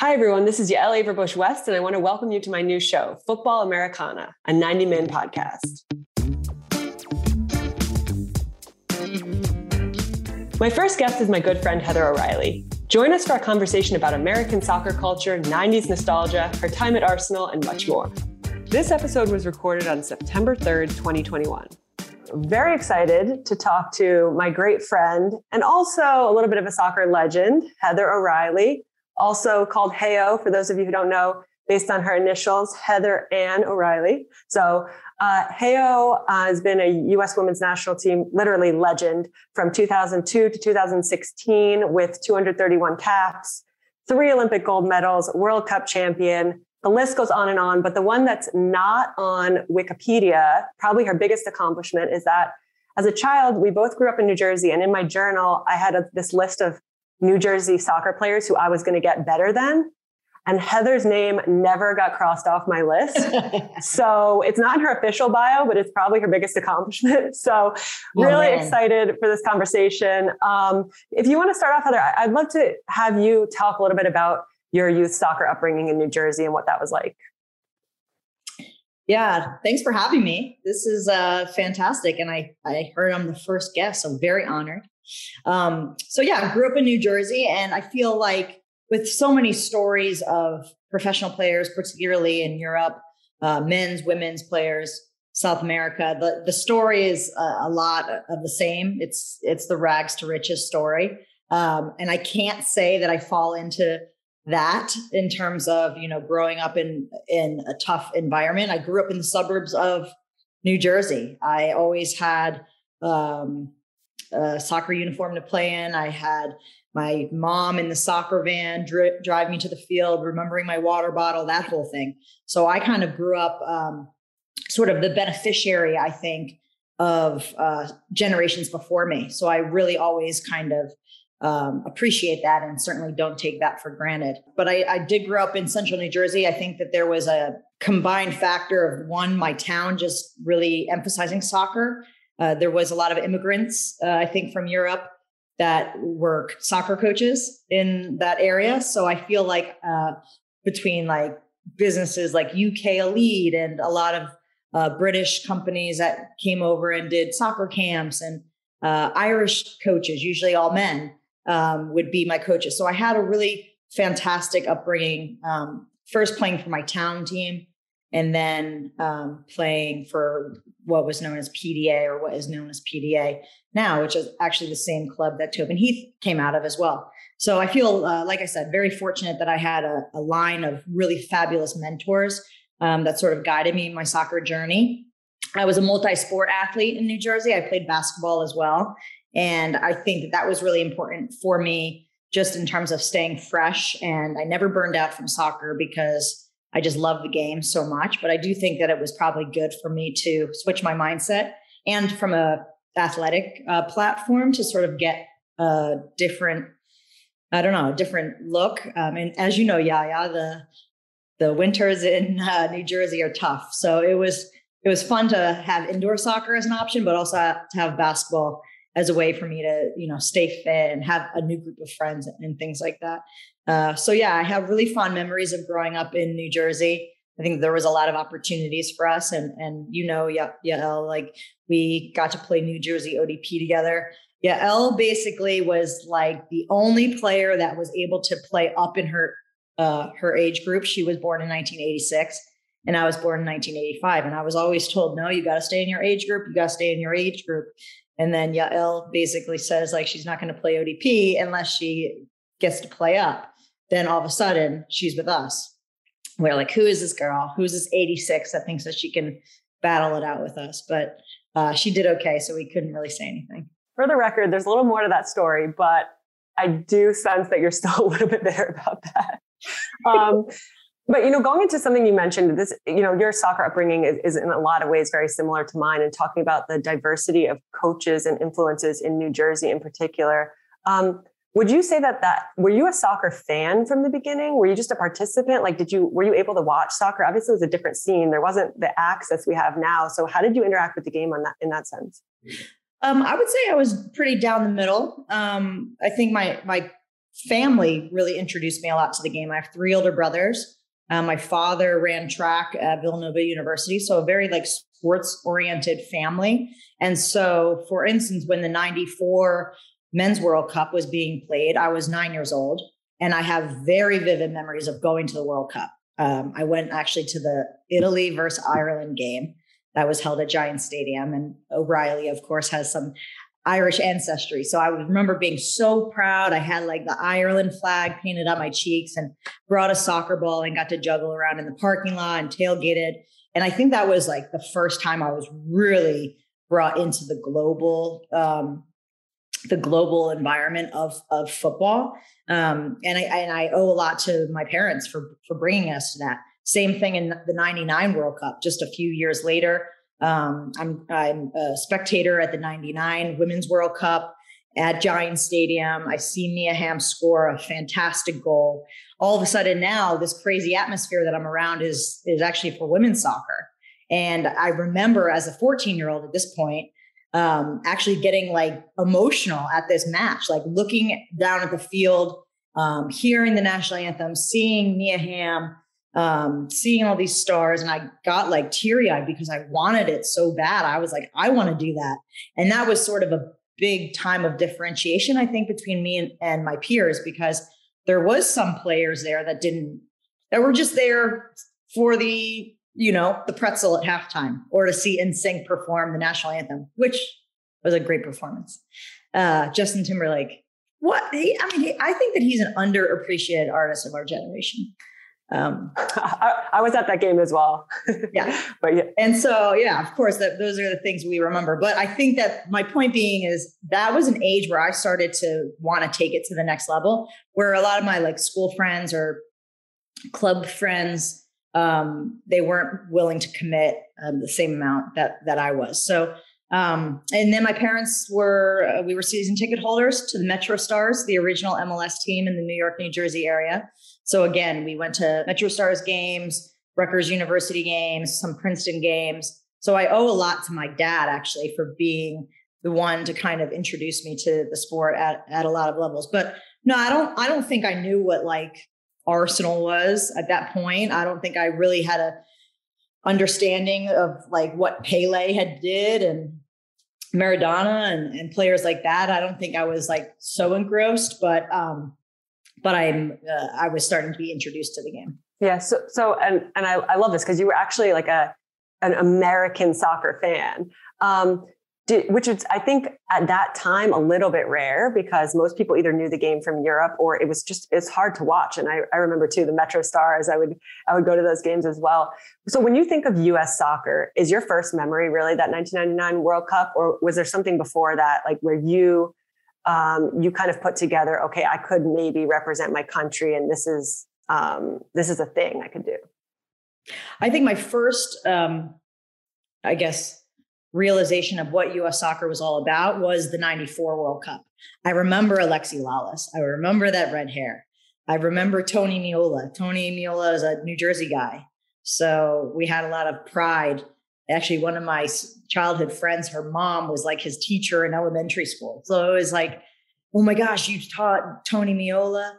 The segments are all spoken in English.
Hi, everyone. This is Yael Averbuch West, and I want to welcome you to my new show, Football Americana, a 90 min podcast. My first guest is my good friend Heather O'Reilly. Join us for a conversation about American soccer culture, 90s nostalgia, her time at Arsenal, and much more. This episode was recorded on September 3rd, 2021. Very excited to talk to my great friend and also a little bit of a soccer legend, Heather O'Reilly also called Heyo, for those of you who don't know, based on her initials, Heather Ann O'Reilly. So uh, Heyo uh, has been a U.S. women's national team, literally legend, from 2002 to 2016 with 231 caps, three Olympic gold medals, World Cup champion. The list goes on and on, but the one that's not on Wikipedia, probably her biggest accomplishment, is that as a child, we both grew up in New Jersey, and in my journal, I had a, this list of New Jersey soccer players who I was going to get better than. And Heather's name never got crossed off my list. so it's not in her official bio, but it's probably her biggest accomplishment. So oh, really oh, excited for this conversation. Um, if you want to start off, Heather, I'd love to have you talk a little bit about your youth soccer upbringing in New Jersey and what that was like. Yeah, thanks for having me. This is uh, fantastic. And I, I heard I'm the first guest, so very honored. Um, so yeah, I grew up in New Jersey, and I feel like with so many stories of professional players, particularly in Europe, uh, men's, women's players, South America, the the story is a, a, lot of the same. It's it's the rags to riches story, um, and I can't say that I fall into that in terms of you know growing up in in a tough environment. I grew up in the suburbs of New Jersey. I always had um, a soccer uniform to play in. I had my mom in the soccer van dri- drive me to the field, remembering my water bottle, that whole thing. So I kind of grew up um, sort of the beneficiary, I think, of uh, generations before me. So I really always kind of um, appreciate that and certainly don't take that for granted. But I, I did grow up in central New Jersey. I think that there was a combined factor of one, my town just really emphasizing soccer uh, there was a lot of immigrants, uh, I think, from Europe that were soccer coaches in that area. So I feel like uh, between like businesses like UK Elite and a lot of uh, British companies that came over and did soccer camps and uh, Irish coaches, usually all men, um, would be my coaches. So I had a really fantastic upbringing. Um, first playing for my town team, and then um, playing for what was known as PDA or what is known as PDA now, which is actually the same club that Tobin Heath came out of as well. So I feel, uh, like I said, very fortunate that I had a, a line of really fabulous mentors um, that sort of guided me in my soccer journey. I was a multi sport athlete in New Jersey. I played basketball as well. And I think that that was really important for me just in terms of staying fresh. And I never burned out from soccer because I just love the game so much. But I do think that it was probably good for me to switch my mindset and from a athletic uh, platform to sort of get a different, I don't know, a different look. Um, and as you know, Yaya, the the winters in uh, New Jersey are tough. So it was it was fun to have indoor soccer as an option, but also to have basketball as a way for me to you know stay fit and have a new group of friends and things like that uh, so yeah i have really fond memories of growing up in new jersey i think there was a lot of opportunities for us and and you know yeah yeah like we got to play new jersey odp together yeah l basically was like the only player that was able to play up in her uh, her age group. She was born in 1986 and I was born in 1985. And I was always told, no, you got to stay in your age group. You got to stay in your age group. And then Yael basically says like she's not going to play ODP unless she gets to play up. Then all of a sudden she's with us. We're like, who is this girl? Who's this 86 that thinks that she can battle it out with us? But uh, she did okay, so we couldn't really say anything. For the record, there's a little more to that story, but I do sense that you're still a little bit bitter about that. Um, but you know, going into something you mentioned, this you know, your soccer upbringing is, is, in a lot of ways very similar to mine, and talking about the diversity of coaches and influences in New Jersey in particular. Um, would you say that that were you a soccer fan from the beginning? Were you just a participant? Like, did you were you able to watch soccer? Obviously, it was a different scene. There wasn't the access we have now. So, how did you interact with the game on that in that sense? Um, I would say I was pretty down the middle. Um, I think my my family really introduced me a lot to the game. I have three older brothers. Uh, my father ran track at Villanova University, so a very like sports oriented family. And so, for instance, when the 94 Men's World Cup was being played, I was nine years old. And I have very vivid memories of going to the World Cup. Um, I went actually to the Italy versus Ireland game that was held at Giant Stadium. And O'Reilly, of course, has some Irish ancestry. So I remember being so proud. I had like the Ireland flag painted on my cheeks and brought a soccer ball and got to juggle around in the parking lot and tailgated. And I think that was like the first time I was really brought into the global um, the global environment of of football. Um, and I and I owe a lot to my parents for for bringing us to that. Same thing in the '99 World Cup. Just a few years later, um, I'm I'm a spectator at the '99 Women's World Cup at Giant Stadium. I see Hamm score a fantastic goal. All of a sudden now, this crazy atmosphere that I'm around is is actually for women's soccer. And I remember as a 14 year old at this point, um, actually getting like emotional at this match, like looking down at the field, um, hearing the national anthem, seeing Hamm, um, seeing all these stars, and I got like teary eyed because I wanted it so bad. I was like, I want to do that, and that was sort of a big time of differentiation, I think, between me and, and my peers because there was some players there that didn't that were just there for the you know, the pretzel at halftime or to see NSYNC perform the national anthem, which was a great performance. Uh, Justin Timberlake, what? He, I mean, he, I think that he's an underappreciated artist of our generation. Um, I, I, was at that game as well. yeah, but yeah, and so yeah, of course, that those are the things we remember. But I think that my point being is that was an age where I started to want to take it to the next level, where a lot of my like school friends or club friends um, they weren't willing to commit um, the same amount that that I was. So, um, and then my parents were uh, we were season ticket holders to the Metro Stars, the original MLS team in the New York, New Jersey area. So again, we went to Metro Stars games, Rutgers University games, some Princeton games. So I owe a lot to my dad actually for being the one to kind of introduce me to the sport at at a lot of levels. But no, I don't I don't think I knew what like Arsenal was at that point. I don't think I really had a understanding of like what Pele had did and Maradona and, and players like that. I don't think I was like so engrossed, but um, but I'm uh, I was starting to be introduced to the game. Yeah. So so and and I, I love this because you were actually like a an American soccer fan. Um, did, which is, I think, at that time a little bit rare because most people either knew the game from Europe or it was just it's hard to watch. And I, I remember too the Metro Stars. I would I would go to those games as well. So when you think of U.S. soccer, is your first memory really that 1999 World Cup, or was there something before that, like where you um, you kind of put together, okay, I could maybe represent my country, and this is um, this is a thing I could do. I think my first, um, I guess, realization of what US soccer was all about was the 94 World Cup. I remember Alexi Lalas. I remember that red hair. I remember Tony Meola. Tony Meola is a New Jersey guy. So we had a lot of pride. Actually, one of my childhood friends, her mom was like his teacher in elementary school. So it was like, oh my gosh, you taught Tony Meola.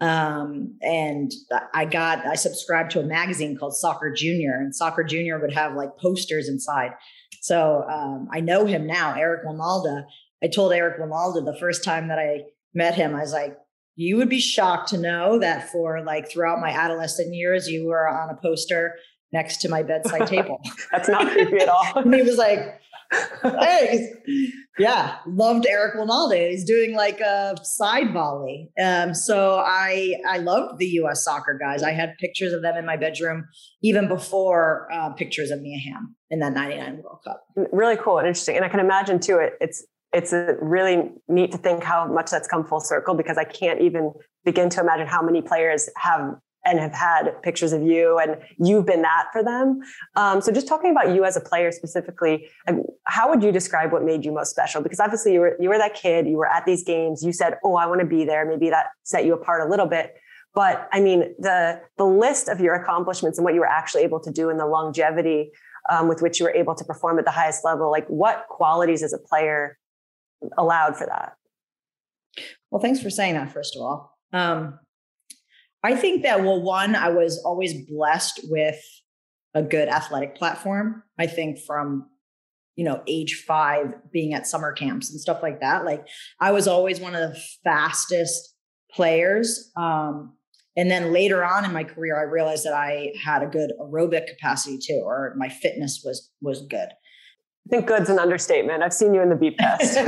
Um, and I got, I subscribed to a magazine called Soccer Junior, and Soccer Junior would have like posters inside. So um, I know him now, Eric Wynalda. I told Eric Wynalda the first time that I met him, I was like, you would be shocked to know that for like throughout my adolescent years, you were on a poster next to my bedside table. That's not creepy at all. and he was like, hey, yeah, loved Eric Wynalda. He's doing like a side volley. Um, so I I loved the U.S. soccer guys. I had pictures of them in my bedroom even before uh, pictures of Mia Hamm in that '99 World Cup. Really cool and interesting, and I can imagine too. It, it's it's really neat to think how much that's come full circle because I can't even begin to imagine how many players have and have had pictures of you and you've been that for them. Um, so just talking about you as a player specifically, how would you describe what made you most special? Because obviously you were you were that kid, you were at these games, you said, "Oh, I want to be there." Maybe that set you apart a little bit. But I mean, the the list of your accomplishments and what you were actually able to do and the longevity um, with which you were able to perform at the highest level, like what qualities as a player allowed for that? Well, thanks for saying that, first of all. Um, I think that, well, one, I was always blessed with a good athletic platform. I think from, you know, age five, being at summer camps and stuff like that. Like I was always one of the fastest players. Um, and then later on in my career, I realized that I had a good aerobic capacity too, or my fitness was was good. I think good's an understatement. I've seen you in the beep test.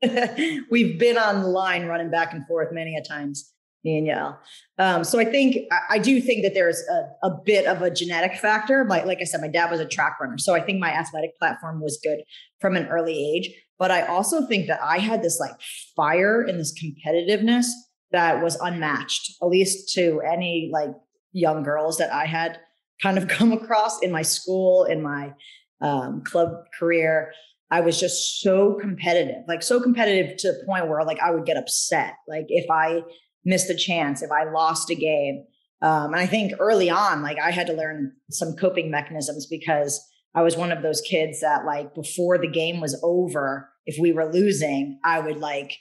We've been on the line running back and forth many a times, Yael. Um, so I think I, do think that there's a, a bit of a genetic factor. Like like I said, my dad was a track runner, so I think my athletic platform was good from an early age. But I also think that I had this like fire and this competitiveness that was unmatched, at least to any like young girls that I had kind of come across in my school, in my um, club career. I was just so competitive, like so competitive to the point where like I would get upset. Like if I missed a chance, if I lost a game. Um, and I think early on, like I had to learn some coping mechanisms because I was one of those kids that like before the game was over, if we were losing, I would like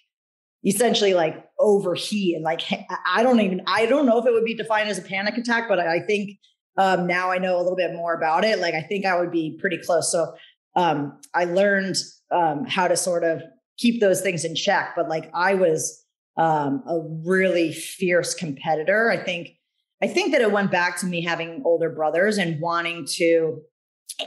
essentially like overheat and like I don't even I don't know if it would be defined as a panic attack, but I think um, now I know a little bit more about it. Like I think I would be pretty close. So um, I learned um, how to sort of keep those things in check. But like I was um, a really fierce competitor. I think I think that it went back to me having older brothers and wanting to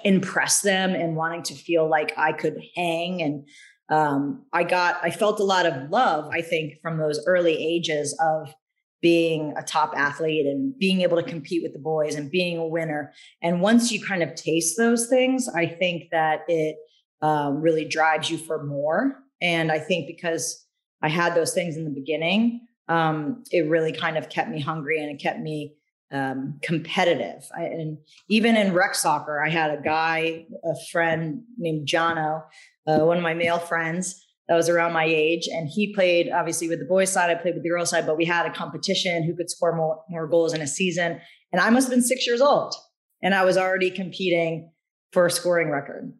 impress them and wanting to feel like I could hang and um, I got I felt a lot of love I think from those early ages of being a top athlete and being able to compete with the boys and being a winner. And once you kind of taste those things, I think that it um, really drives you for more. And I think because I had those things in the beginning, um, it really kind of kept me hungry and it kept me um, competitive. I, and even in rec soccer, I had a guy, a friend named Jono, uh, one of my male friends that was around my age. And he played obviously with the boys side. I played with the girls side, but we had a competition who could score more, more goals in a season. And I must have been six years old. And I was already competing for a scoring record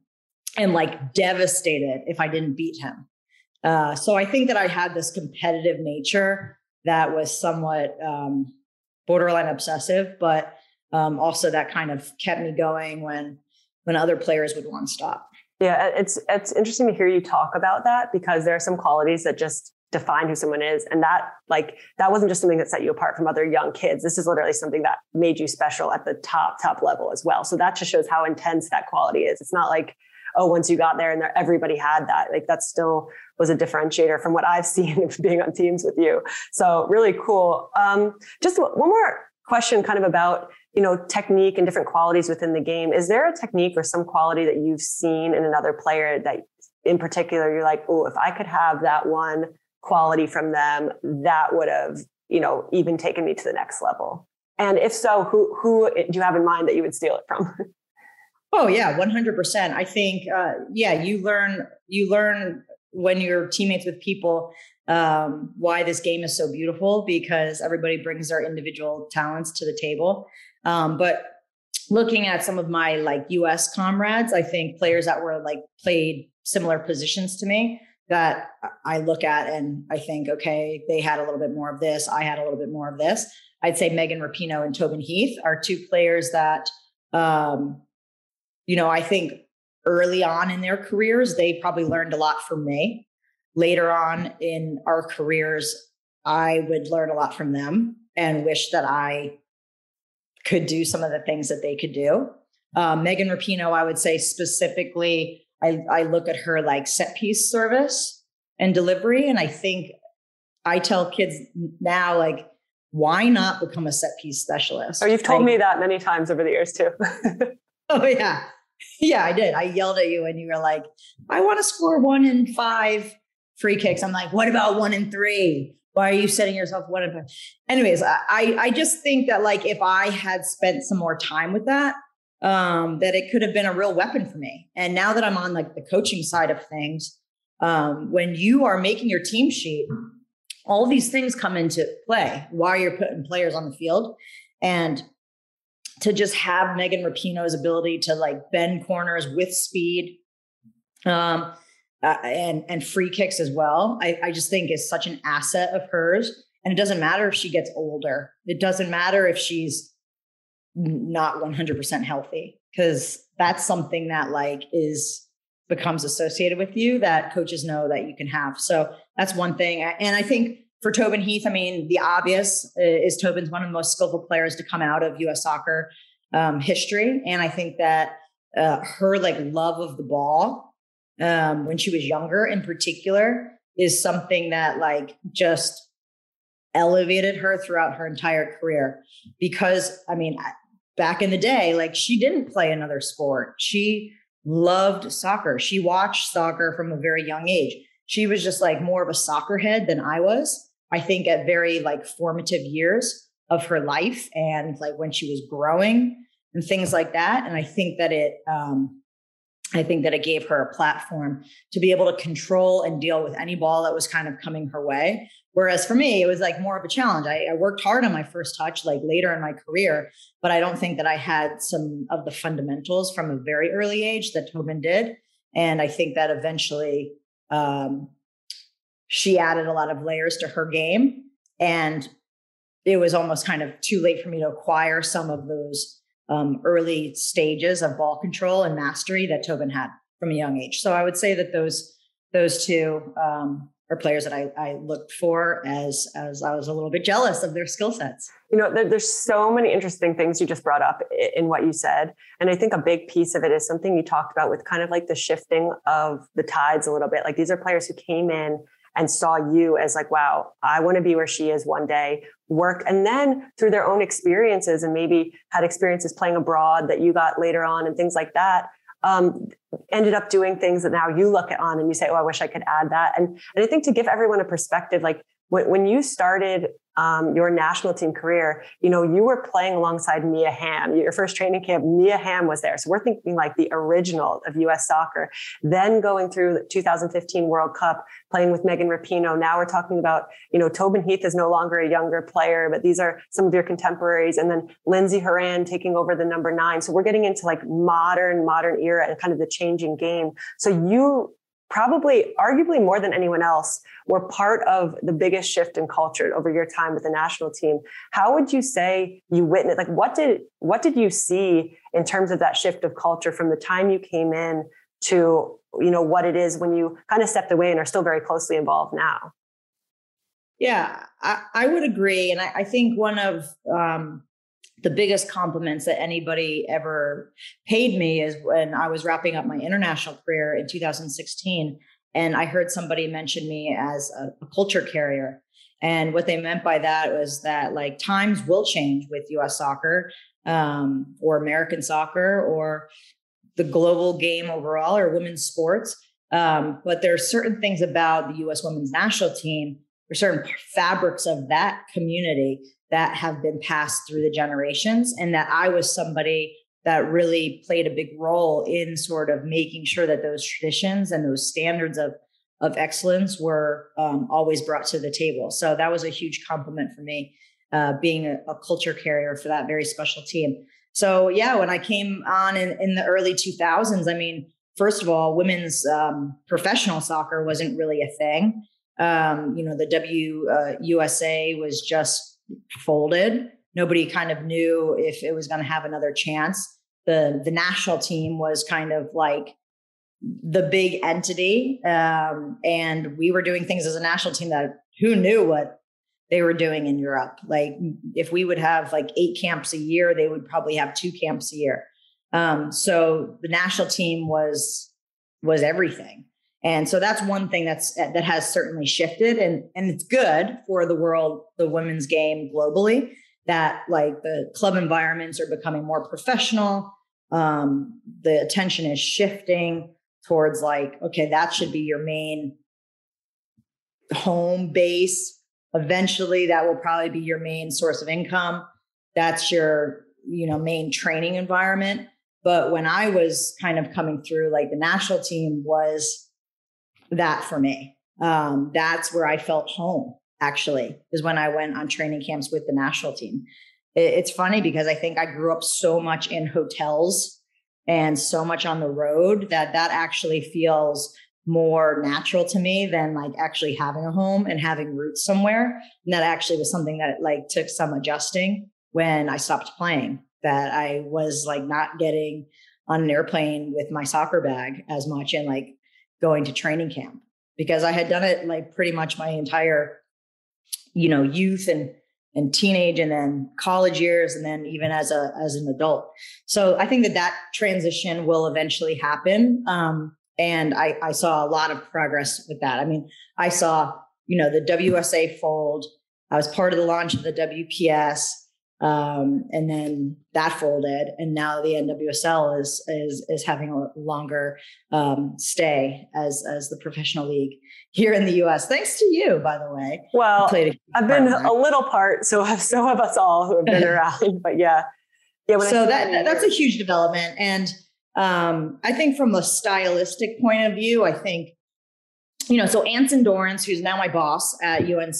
and like devastated if I didn't beat him. Uh, so I think that I had this competitive nature that was somewhat um, borderline obsessive, but um, also that kind of kept me going when when other players would want to stop. Yeah, it's it's interesting to hear you talk about that because there are some qualities that just define who someone is. And that like that wasn't just something that set you apart from other young kids. This is literally something that made you special at the top top level as well. So that just shows how intense that quality is. It's not like oh once you got there and there everybody had that. Like that's still was a differentiator from what i've seen being on teams with you. So really cool. Um, just one more question kind of about you know technique and different qualities within the game. Is there a technique or some quality that you've seen in another player that in particular you're like oh if i could have that one quality from them that would have you know even taken me to the next level? And if so who who do you have in mind that you would steal it from? Oh yeah 100% i think uh, yeah you learn you learn when you're teammates with people um, why this game is so beautiful because everybody brings their individual talents to the table um, but looking at some of my like US comrades, I think players that were like played similar positions to me that I look at and I think, okay, they had a little bit more of this. I had a little bit more of this. I'd say Megan Rapinoe and Tobin Heath are two players that, um, you know, I think early on in their careers, they probably learned a lot from me. Later on in our careers, I would learn a lot from them and wish that I could do some of the things that they could do. Um, Megan Rapinoe, I would say specifically, I, I look at her like set piece service and delivery. And I think I tell kids now, like, why not become a set piece specialist? Oh, you've told me that many times over the years too. oh, yeah. Yeah, I did. I yelled at you and you were like, I want to score one in five free kicks. I'm like, what about one in three? why are you setting yourself one up? Anyways, I I just think that like if I had spent some more time with that, um, that it could have been a real weapon for me. And now that I'm on like the coaching side of things, um, when you are making your team sheet, all these things come into play while you're putting players on the field. And to just have Megan Rapinoe's ability to like bend corners with speed, um, uh, and and free kicks as well. I, I just think is such an asset of hers. And it doesn't matter if she gets older. It doesn't matter if she's not 100% healthy because that's something that like is becomes associated with you that coaches know that you can have. So that's one thing. And I think for Tobin Heath, I mean, the obvious uh, is Tobin's one of the most skillful players to come out of US soccer um, history. And I think that uh, her like love of the ball um, when she was younger in particular is something that like just elevated her throughout her entire career. Because i mean back in the day like she didn't play another sport. She loved soccer. She watched soccer from a very young age. She was just like more of a soccer head than i was i think at very like formative years of her life and like when she was growing and things like that and i think that it um I think that it gave her a platform to be able to control and deal with any ball that was kind of coming her way. Whereas for me, it was like more of a challenge. I, I, worked hard on my first touch, like later in my career, but I don't think that I had some of the fundamentals from a very early age that Tobin did. And I think that eventually um, she added a lot of layers to her game. And it was almost kind of too late for me to acquire some of those um, early stages of ball control and mastery that Tobin had from a young age. So I would say that those those two um, are players that I, I, looked for as as I was a little bit jealous of their skill sets. You know, there, there's so many interesting things you just brought up in what you said, and I think a big piece of it is something you talked about with kind of like the shifting of the tides a little bit. Like these are players who came in and saw you as like, wow, I want to be where she is one day, work. And then through their own experiences and maybe had experiences playing abroad that you got later on and things like that, um, ended up doing things that now you look at on and you say, oh, I wish I could add that. And, and I think to give everyone a perspective, like when, when you started um, your national team career, you know, you were playing alongside Mia Hamm. Your first training camp, Mia Hamm was there. So we're thinking like the original of US soccer. Then going through the 2015 World Cup, playing with Megan Rapinoe. Now we're talking about, you know, Tobin Heath is no longer a younger player, but these are some of your contemporaries. And then Lindsey Horan taking over the number nine. So we're getting into like modern, modern era and kind of the changing game. So you probably arguably more than anyone else were part of the biggest shift in culture over your time with the national team. How would you say you witnessed like what did what did you see in terms of that shift of culture from the time you came in to you know what it is when you kind of stepped away and are still very closely involved now? Yeah i, I would agree. And I, I think one of um, the biggest compliments that anybody ever paid me is when I was wrapping up my international career in 2016. And I heard somebody mention me as a, a, culture carrier. And what they meant by that was that like times will change with US soccer um, or American soccer or the global game overall or women's sports. Um, but there are certain things about the US women's national team, or certain fabrics of that community that have been passed through the generations and that I was somebody that really played a big role in sort of making sure that those traditions and those standards of of excellence were um, always brought to the table. So that was a huge compliment for me, uh, being a, a, culture carrier for that very special team. So yeah, when I came on in, in the early 2000s, I mean, first of all, women's um, professional soccer wasn't really a thing. Um, you know, the WUSA uh, was just folded. Nobody kind of knew if it was going to have another chance. The the national team was kind of like the big entity, um, and we were doing things as a national team that who knew what they were doing in Europe. Like if we would have like eight camps a year, they would probably have two camps a year. Um, so the national team was was everything. And so that's one thing that's that has certainly shifted and and it's good for the world the women's game globally that like the club environments are becoming more professional. Um, the attention is shifting towards like okay that should be your main home base. Eventually that will probably be your main source of income. That's your you know main training environment. But when i was kind of coming through like the national team was that for me. Um, that's where I felt home, actually, is when I went on training camps with the national team. It, it's funny because I think I grew up so much in hotels and so much on the road that that actually feels more natural to me than like actually having a home and having roots somewhere. And that actually was something that like took some adjusting when I stopped playing, that I was like not getting on an airplane with my soccer bag as much and like going to training camp because I had done it like pretty much my entire, you know, youth and and teenage and then college years and then even as a as an adult so i think that that transition will eventually happen um, and I, I saw a lot of progress with that. I mean, I saw, you know, the WUSA fold. I was part of the launch of the WPS, um, and then that folded, and now the NWSL is is is having a longer um, stay as as the professional league here in the U.S. Thanks to you, by the way. Well, I've been a little part, so have so have us all who have been around. But yeah, yeah. so that that's a huge development, and um, I think from a stylistic point of view, I think, you know, so Anson Dorrance, who's now my boss at UNC,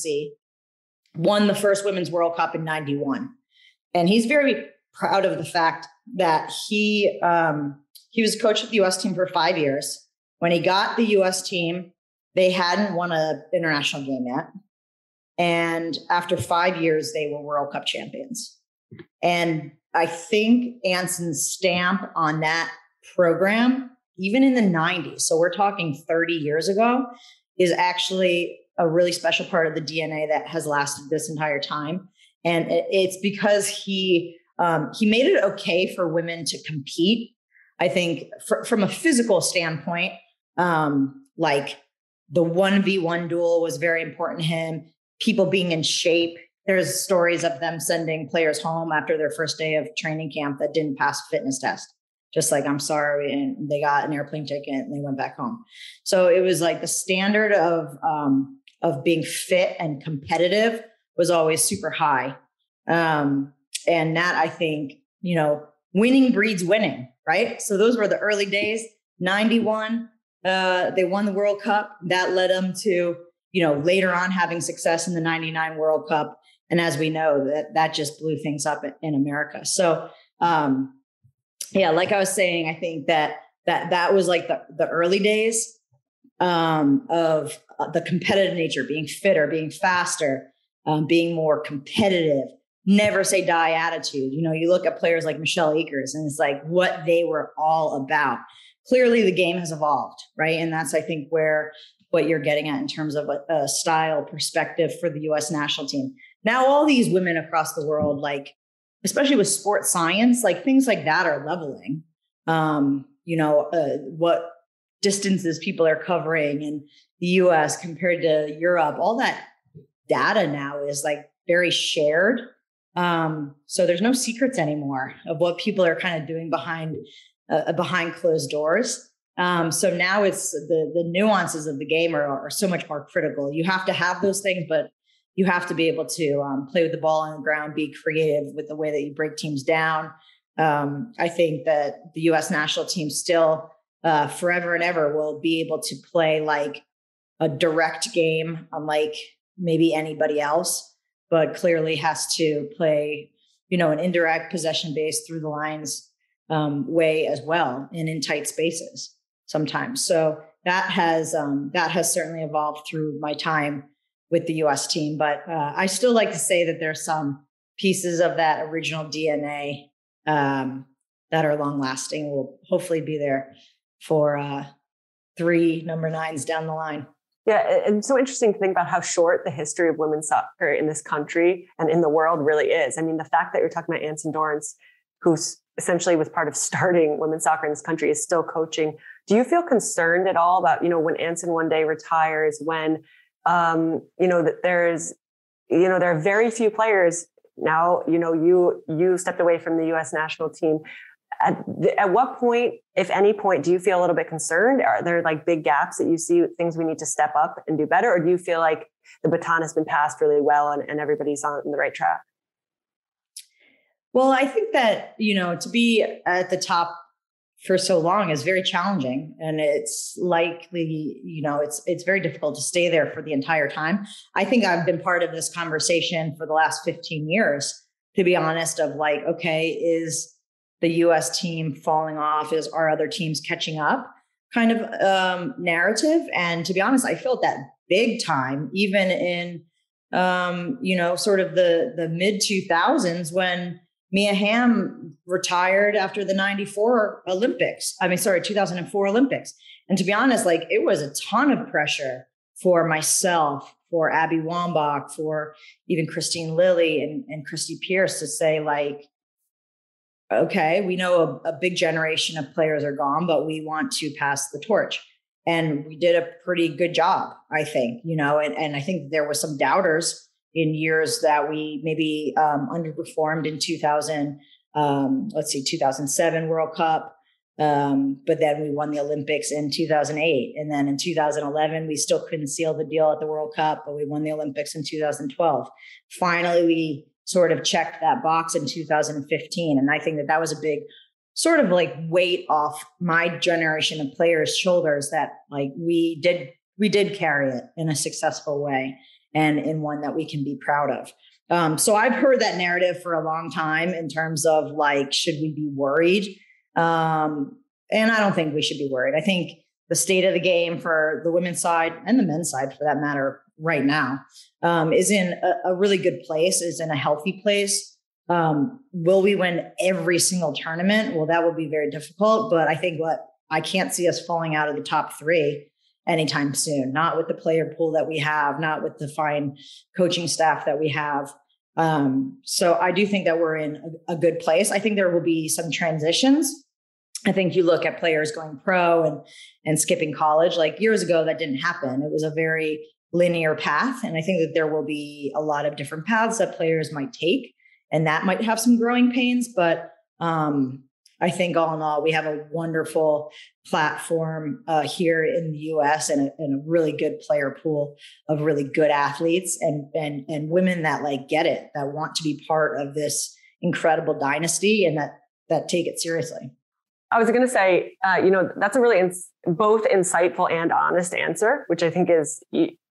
won the first Women's World Cup in 91. And he's very proud of the fact that he um, he was coach of the US team for five years. When he got the US team, they hadn't won an international game yet. And after five years, they were World Cup champions. And I think Anson's stamp on that program, even in the 90s, so we're talking 30 years ago, is actually a really special part of the DNA that has lasted this entire time. And it's because he um, he made it okay for women to compete. I think fr- from a physical standpoint, um, like the one v one duel was very important to him. People being in shape. There's stories of them sending players home after their first day of training camp that didn't pass fitness test just like i'm sorry and they got an airplane ticket and they went back home so it was like the standard of um, of being fit and competitive was always super high. Um, and that i think you know winning breeds winning right? So those were the early days 91 uh, they won the world cup. That led them to you know later on having success in the 99 world cup. And as we know that that just blew things up in america. So um, yeah, like I was saying, I think that that that was like the the early days um, of uh, the competitive nature, being fitter, being faster, um, being more competitive. Never say die attitude. You know, you look at players like Michelle Akers, and it's like what they were all about. Clearly, the game has evolved, right? And that's I think where what you're getting at in terms of a, a style perspective for the U.S. national team. Now, all these women across the world, like especially with sports science, like things like that are leveling. Um, you know, uh, what distances people are covering in the US compared to Europe, all that data now is like very shared. Um, so there's no secrets anymore of what people are kind of doing behind uh, behind closed doors. Um, so now it's the the nuances of the game are, are so much more critical. You have to have those things, but you have to be able to um, play with the ball on the ground, be creative with the way that you break teams down. Um, I think that the U.S. national team still uh, forever and ever will be able to play like a direct game, unlike maybe anybody else, but clearly has to play, you know, an indirect possession based through the lines um, way as well, and in tight spaces sometimes. So that has um, that has certainly evolved through my time with the US team. But uh, I still like to say that there's some pieces of that original DNA um, that are long lasting, will hopefully be there for uh, three number nines down the line. Yeah, and so interesting to think about how short the history of women's soccer in this country and in the world really is. I mean, the fact that you're talking about Anson Dorrance, who essentially was part of starting women's soccer in this country, is still coaching. Do you feel concerned at all about, you know, when Anson one day retires, when um, you know that there's you know there are very few players now you know you you stepped away from the us national team at, at what point if any point do you feel a little bit concerned? Are there like big gaps that you see things we need to step up and do better? Or do you feel like the baton has been passed really well and, and everybody's on the right track? Well i think that you know to be at the top for so long is very challenging. And it's likely you know it's it's very difficult to stay there for the entire time. I think i've been part of this conversation for the last 15 years to be honest of like okay is the us team falling off is our other teams catching up kind of um, narrative. And to be honest, I felt that big time, even in um, you know, sort of the the mid 2000s when Mia Hamm retired after the 94 Olympics. I mean, sorry, 2004 Olympics. And to be honest, like it was a ton of pressure for myself, for Abby Wambach, for even Kristine Lilly and, and Christie Pearce to say, like, okay, we know a, a big generation of players are gone, but we want to pass the torch. And we did a pretty good job, I think, you know, and, and I think there was some doubters in years that we maybe um, underperformed in 2000, um, let's see, 2007 World Cup. Um, but then we won the Olympics in 2008. And then in 2011, we still couldn't seal the deal at the World Cup, but we won the Olympics in 2012. Finally, we sort of checked that box in 2015. And I think that that was a big sort of like weight off my generation of players' shoulders that like we did we did carry it in a successful way and in one that we can be proud of. Um, so I've heard that narrative for a long time in terms of like, should we be worried? Um, and I don't think we should be worried. I think the state of the game for the women's side and the men's side, for that matter, right now, um, is in a, a, really good place, is in a healthy place. Um, will we win every single tournament? Well, that would be very difficult. But I think what I can't see us falling out of the top three anytime soon, not with the player pool that we have, not with the fine coaching staff that we have. Um, so I do think that we're in a, a, good place. I think there will be some transitions. I think you look at players going pro and and skipping college. Like years ago, that didn't happen. It was a very linear path, and I think that there will be a lot of different paths that players might take, and that might have some growing pains. But um, I think all in all, we have a wonderful platform uh, here in the U.S. And a, and a, really good player pool of really good athletes and and and women that like get it, that want to be part of this incredible dynasty, and that that take it seriously. I was going to say, uh, you know, that's a really ins- both insightful and honest answer, which I think is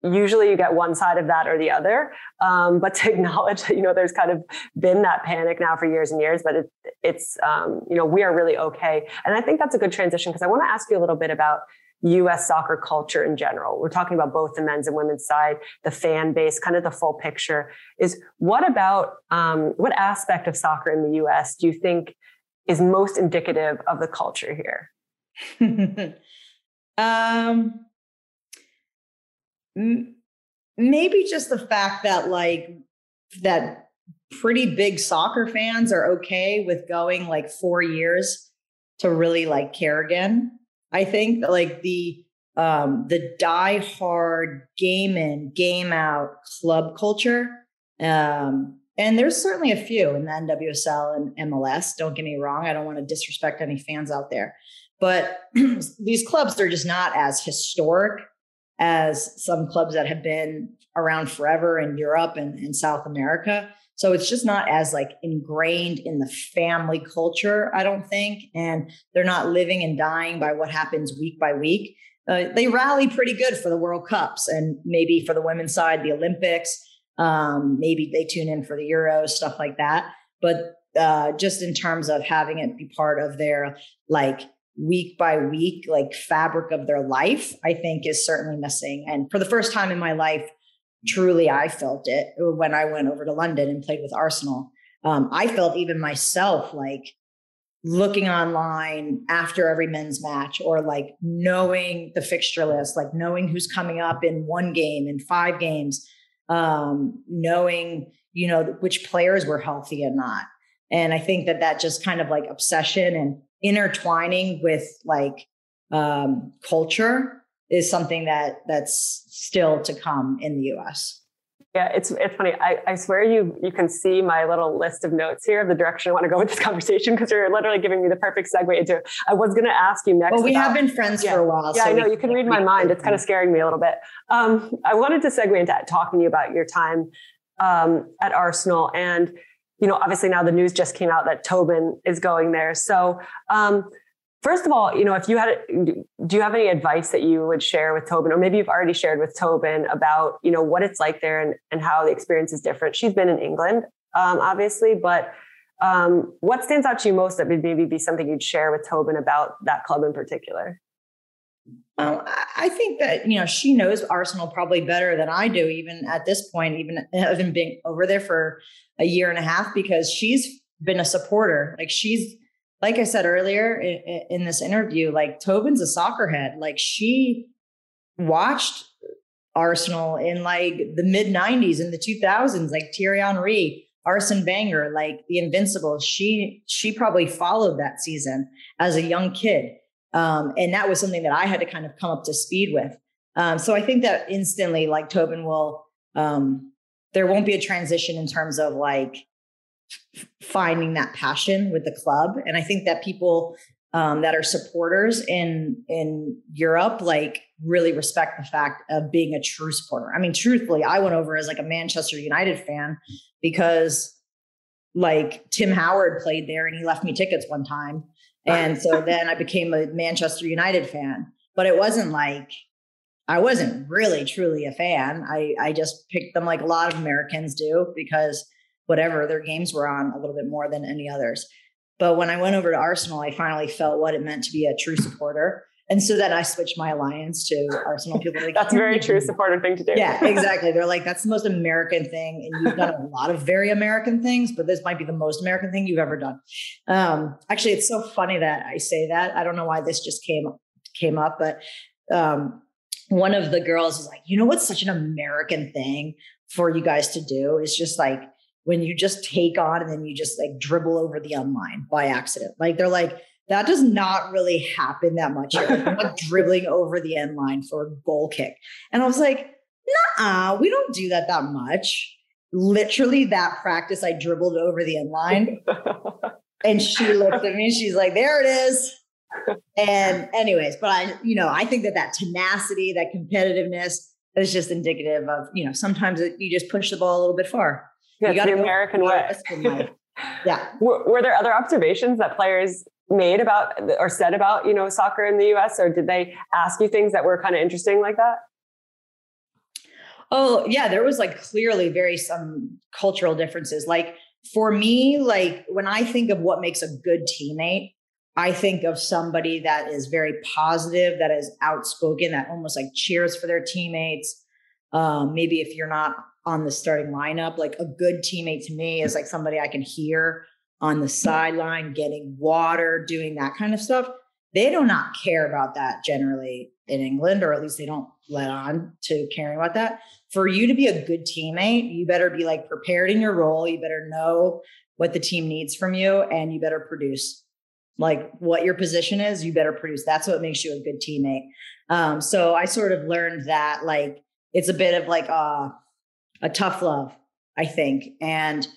usually you get one side of that or the other. Um, but to acknowledge that, you know, there's kind of been that panic now for years and years, but it, it's, um, you know, we are really okay. And I think that's a good transition because I want to ask you a little bit about US soccer culture in general. We're talking about both the men's and women's side, the fan base, kind of the full picture. Is what about um, what aspect of soccer in the US do you think is most indicative of the culture here? um, m- maybe just the fact that like that pretty big soccer fans are okay with going like four years to really like care again. I think like the um the die hard game in game out club culture um and there's certainly a few in the NWSL and MLS. Don't get me wrong. I don't want to disrespect any fans out there. But these clubs are just not as historic as some clubs that have been around forever in Europe and, in South America. So it's just not as like ingrained in the family culture, I don't think. And they're not living and dying by what happens week by week. Uh, they rally pretty good for the World Cups and maybe for the women's side, the Olympics. Um, maybe they tune in for the Euros, stuff like that. But uh, just in terms of having it be part of their like week by week, like fabric of their life, I think is certainly missing. And for the first time in my life, truly, I felt it when I went over to London and played with Arsenal. Um, I felt even myself like looking online after every men's match or like knowing the fixture list, like knowing who's coming up in one game, in five games um, knowing you know which players were healthy and not. And i think that that just kind of like obsession and intertwining with like um, culture is something that that's still to come in the us yeah, it's it's funny. I, I swear you you can see my little list of notes here of the direction I want to go with this conversation because you're literally giving me the perfect segue into. I was going to ask you next. Well, we about, have been friends yeah, for a while. Yeah, so I know you can read my mind. It's kind of scaring me a little bit. Um, I wanted to segue into talking to you about your time um, at Arsenal, and you know, obviously now the news just came out that Tobin is going there. So. Um, First of all, you know, if you had, do you have any advice that you would share with Tobin, or maybe you've already shared with Tobin about, you know, what it's like there and, and how the experience is different? She's been in England, um, obviously, but um, what stands out to you most that would maybe be something you'd share with Tobin about that club in particular? I think that you know she knows Arsenal probably better than I do, even at this point, even having been over there for a year and a half, because she's been a supporter. Like she's, like I said earlier in, this interview, like Tobin's a soccer head. Like she watched Arsenal in like the mid '90s and the 2000s, like Thierry Henry, Arsene Wenger, like the Invincibles. She she probably followed that season as a young kid. Um, and that was something that I had to kind of come up to speed with. Um, so I think that instantly, like Tobin will, um, there won't be a transition in terms of like finding that passion with the club. And I think that people um, that are supporters in in Europe like really respect the fact of being a true supporter. I mean, truthfully, I went over as like a Manchester United fan because like Tim Howard played there and he left me tickets one time and so then I became a Manchester United fan. But it wasn't like I wasn't really truly a fan. I, I just picked them like a lot of Americans do because whatever their games were on a little bit more than any others. But when I went over to Arsenal, I finally felt what it meant to be a true supporter. And so then I switched my alliance to Arsenal people. Like, that's a very true supporter thing to do. Yeah, exactly. They're like, that's the most American thing. And you've done a lot of very American things, but this might be the most American thing you've ever done. Um, actually, it's so funny that I say that. I don't know why this just came came up, but um, one of the girls is like, you know what's such an American thing for you guys to do? Is just like when you just take on and then you just like dribble over the end line by accident. Like they're like, that does not really happen that much. Like dribbling over the end line for a goal kick. And I was like, nah, we don't do that that much. Literally, that practice, I dribbled over the end line. and she looked at me, she's like, there it is. And, anyways, but I, you know, I think that that tenacity, that competitiveness is just indicative of, you know, sometimes it, you just push the ball a little bit far. Yeah, you got the American way. yeah. Were, were, there other observations that players made about or said about you know soccer in the US or did they ask you things that were kind of interesting like that? Oh, yeah, there was like clearly very some cultural differences. Like for me, like when I think of what makes a good teammate, I think of somebody that is very positive, that is outspoken, that almost like cheers for their teammates. Um, maybe if you're not on the starting lineup, like a good teammate to me is like somebody I can hear on the sideline, getting water, doing that kind of stuff. They do not care about that generally in England, or at least they don't let on to caring about that. For you to be a good teammate, you better be like prepared in your role. You better know what the team needs from you, and you better produce. Like what your position is, you better produce. That's what makes you a good teammate. Um, so I sort of learned that like it's a bit of like a, a tough love, I think, and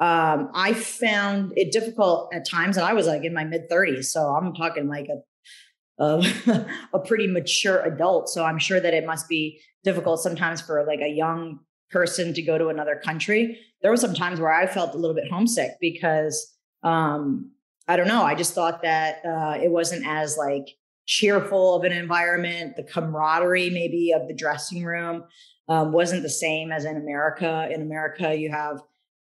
um, I found it difficult at times, and I was like in my mid 30s, so I'm talking like a, a a pretty mature adult. So I'm sure that it must be difficult sometimes for like a young person to go to another country. There were some times where I felt a little bit homesick because um, I don't know. I just thought that uh, it wasn't as like cheerful of an environment. The camaraderie, maybe, of the dressing room um, wasn't the same as in America. In America, you have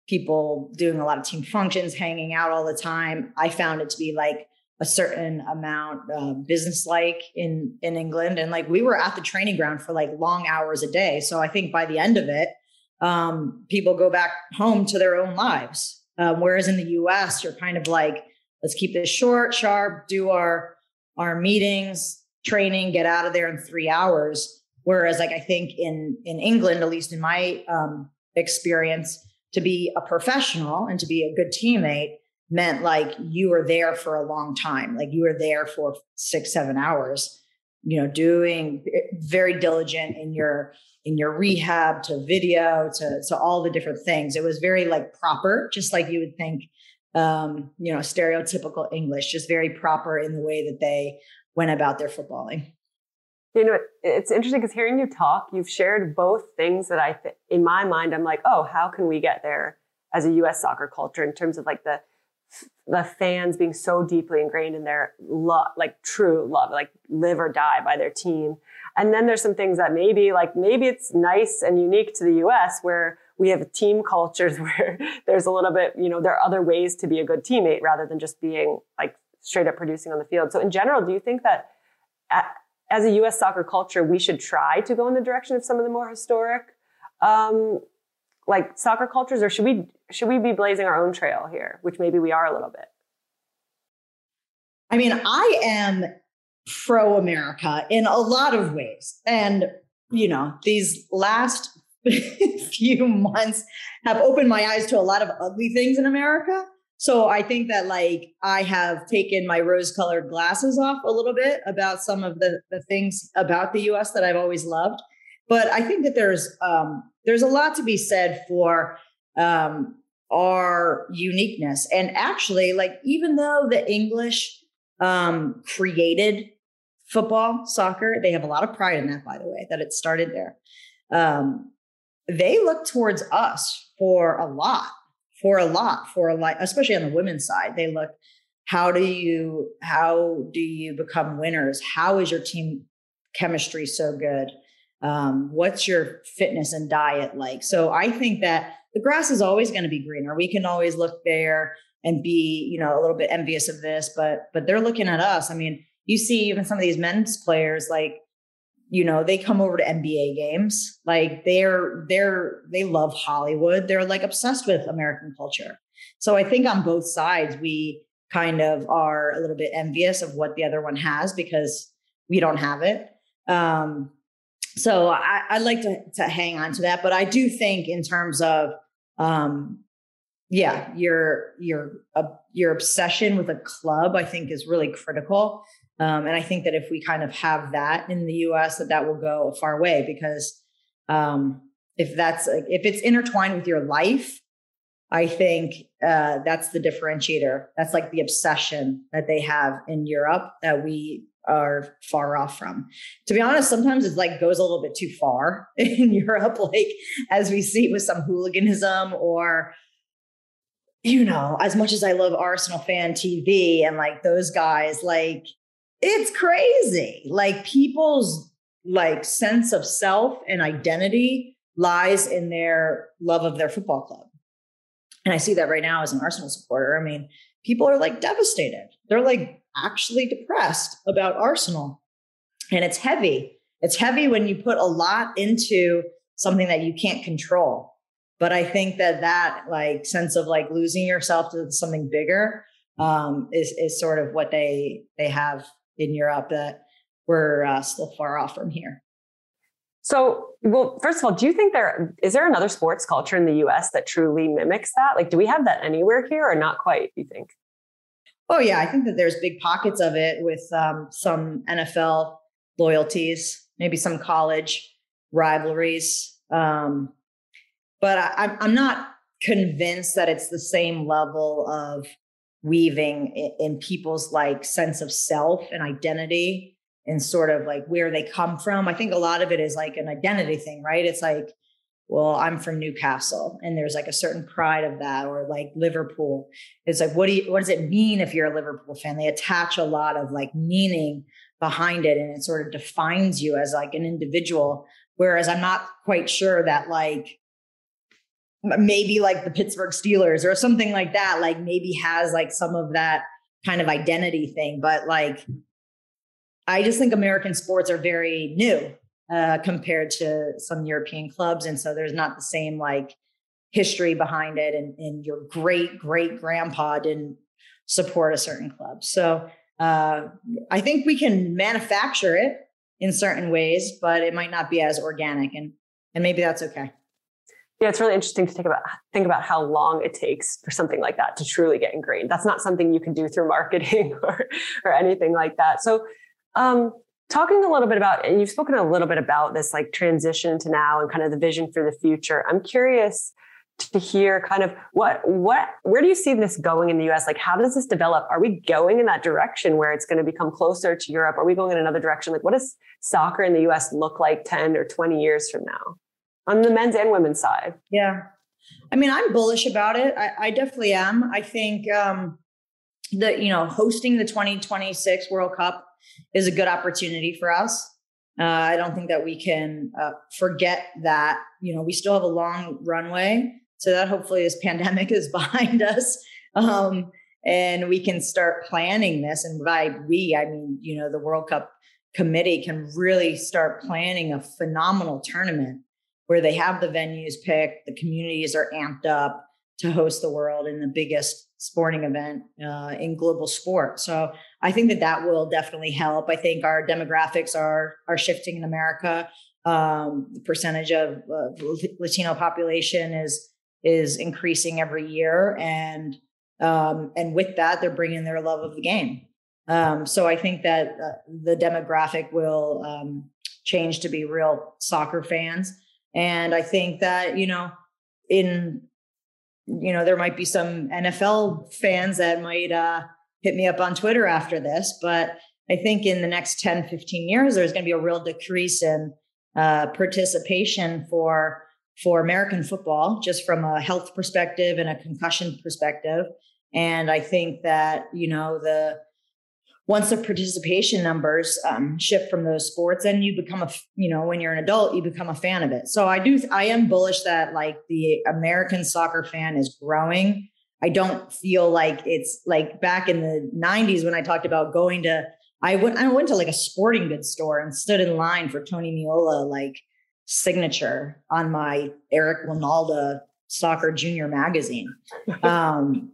people doing a lot of team functions, hanging out all the time. I found it to be like a certain amount uh, business like in in England, and like we were at the training ground for like long hours a day. So I think by the end of it, um, people go back home to their own lives. Um, whereas in the U.S., you're kind of like, let's keep this short, sharp, do our our meetings, training, get out of there in three hours. Whereas, like I think in in England, at least in my um, experience, to be a professional and to be a good teammate meant like you were there for a long time. Like you were there for six seven hours you know doing eh, very diligent in your in your rehab to video to to all the different things. It was very like proper just like you would think um you know stereotypical english just very proper in the way that they went about their footballing you know, it's interesting because hearing you talk, you've shared both things that I, th- in my mind, I'm like, oh, how can we get there as a U.S. soccer culture in terms of like the the fans being so deeply ingrained in their love, like true love, like live or die by their team. And then there's some things that maybe like maybe it's nice and unique to the U.S. where we have team cultures where there's a little bit, you know, there are other ways to be a good teammate rather than just being like straight up producing on the field. So in general, do you think that at, as a U.S. soccer culture, we should try to go in the direction of some of the more historic, um, like soccer cultures, or should we should we be blazing our own trail here, which maybe we are a little bit? I mean, I am pro America in a lot of ways, and you know, these last few months have opened my eyes to a lot of ugly things in America. So I think that like I have taken my rose colored glasses off a little bit about some of the, the things about the US that I've always loved. But I think that there's um, there's a lot to be said for um, our uniqueness. And actually, like even though the English um, created football, soccer, they have a lot of pride in that, by the way, that it started there. Um, they look towards us for a lot, for a lot, for a lot, especially on the women's side. They look, how do you how do you become winners? How is your team chemistry so good? Um, what's your fitness and diet like? So I think that the grass is always going to be greener. We can always look there and be, you know, a little bit envious of this, but but they're looking at us. I mean, you see even some of these men's players like you know they come over to nba games. Like they're they're they love hollywood. They're like obsessed with american culture. So i think on both sides we kind of are a little bit envious of what the other one has because we don't have it. Um, so I, I like to, to hang on to that. But i do think in terms of um, yeah your your uh, your obsession with a club i think is really critical um, and I think that if we kind of have that in the US, that that will go a far way because um, if that's if it's intertwined with your life, I think uh, that's the differentiator. That's like the obsession that they have in Europe that we are far off from. To be honest, sometimes it's like goes a little bit too far in Europe, like as we see with some hooliganism or you know, as much as I love Arsenal fan TV and like those guys, like it's crazy. Like people's like sense of self and identity lies in their love of their football club. And I see that right now as an Arsenal supporter. I mean, people are like devastated. They're like actually depressed about Arsenal. And it's heavy. It's heavy when you put a lot into something that you can't control. But I think that that like sense of like losing yourself to something bigger um, is is sort of what they they have in Europe that we're uh, still far off from here. So, well, first of all, do you think there is there another sports culture in the U.S. that truly mimics that? Like, do we have that anywhere here, or not quite? Do you think? Oh yeah, I think that there's big pockets of it with um, some NFL loyalties, maybe some college rivalries, um, but I, I'm not convinced that it's the same level of weaving in people's like sense of self and identity and sort of like where they come from. I think a lot of it is like an identity thing, right? It's like, well, I'm from Newcastle and there's like a certain pride of that, or like Liverpool. It's like, what do you, what does it mean if you're a Liverpool fan? They attach a lot of like meaning behind it and it sort of defines you as like an individual. Whereas I'm not quite sure that like maybe like the Pittsburgh Steelers or something like that, like maybe has like some of that kind of identity thing. But like, I just think American sports are very new uh, compared to some European clubs. And so there's not the same like history behind it. And, and your great great grandpa didn't support a certain club. So uh, I think we can manufacture it in certain ways, but it might not be as organic. And, and maybe that's okay. Yeah, it's really interesting to think about think about how long it takes for something like that to truly get ingrained. That's not something you can do through marketing or or anything like that. So, um, talking a little bit about, and you've spoken a little bit about this like transition to now and kind of the vision for the future. I'm curious to hear kind of what what where do you see this going in the US? Like, how does this develop? Are we going in that direction where it's going to become closer to Europe? Are we going in another direction? Like, what does soccer in the US look like 10 or 20 years from now? On the men's and women's side. Yeah. I mean, I'm bullish about it. I, I definitely am. I think um, that, you know, hosting the 2026 World Cup is a good opportunity for us. Uh, I don't think that we can uh, forget that, you know, we still have a long runway. So that hopefully this pandemic is behind us. Um, and we can start planning this. And by we, I mean, you know, the World Cup committee can really start planning a phenomenal tournament where they have the venues picked, the communities are amped up to host the world in the biggest sporting event uh, in global sport. So I think that that will definitely help. I think our demographics are are shifting in America. Um, the percentage of uh, Latino population is is increasing every year, and um, and with that, they're bringing their love of the game. Um, so I think that uh, the demographic will um, change to be real soccer fans, and I think that you know in you know, there might be some NFL fans that might uh, hit me up on Twitter after this, but I think in the next 10, 15 years, there's going to be a real decrease in uh, participation for for American football, just from a health perspective and a concussion perspective. And I think that you know the once the participation numbers um, shift from those sports and you become a you know when you're an adult you become a fan of it. So i do i am bullish that like the american soccer fan is growing. I don't feel like it's like back in the 90s when i talked about going to i went i went to like a sporting goods store and stood in line for tony meola like signature on my eric Wynalda soccer junior magazine. Um